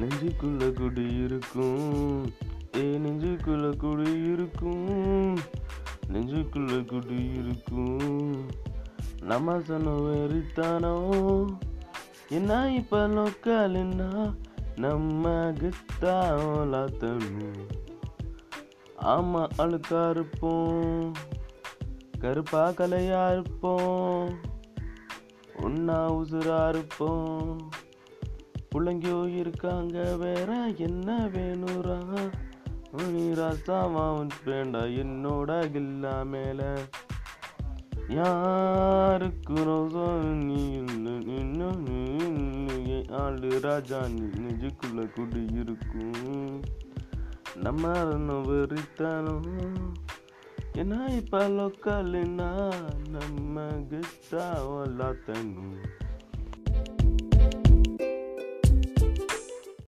நெஞ்சுக்குள்ள குடி இருக்கும். ஏ நெஞ்சுக்குள்ள குடி இருக்கும். நெஞ்சுக்குள்ள குடி இருக்கும். நம்ம சொன்ன வெறித்தானோ? என்ன இப்ப லோக்கல்னா நம்ம கித்தாத்தணும் ஆமா அழுக்கா இருப்போம். கருப்பா கலையா இருப்போம். ஒன்னா உசுரா இருப்போம். புள்ளைங்கோ இருக்காங்க வேற என்ன வேணுரா? நீ ராசாமாவன் வேண்டா என்னோட கில்லா மேல. யாருக்கு ரோசோ? நீ இன்னும் ஆளு ராஜா நீ நெஞ்சுக்குள்ள குடி இருக்கும் நம்ம இன்னும் வெறித்தனம். என்ன இப்போ லோக்கல்னா நம்ம கிட்டா எல்லாத்தனும்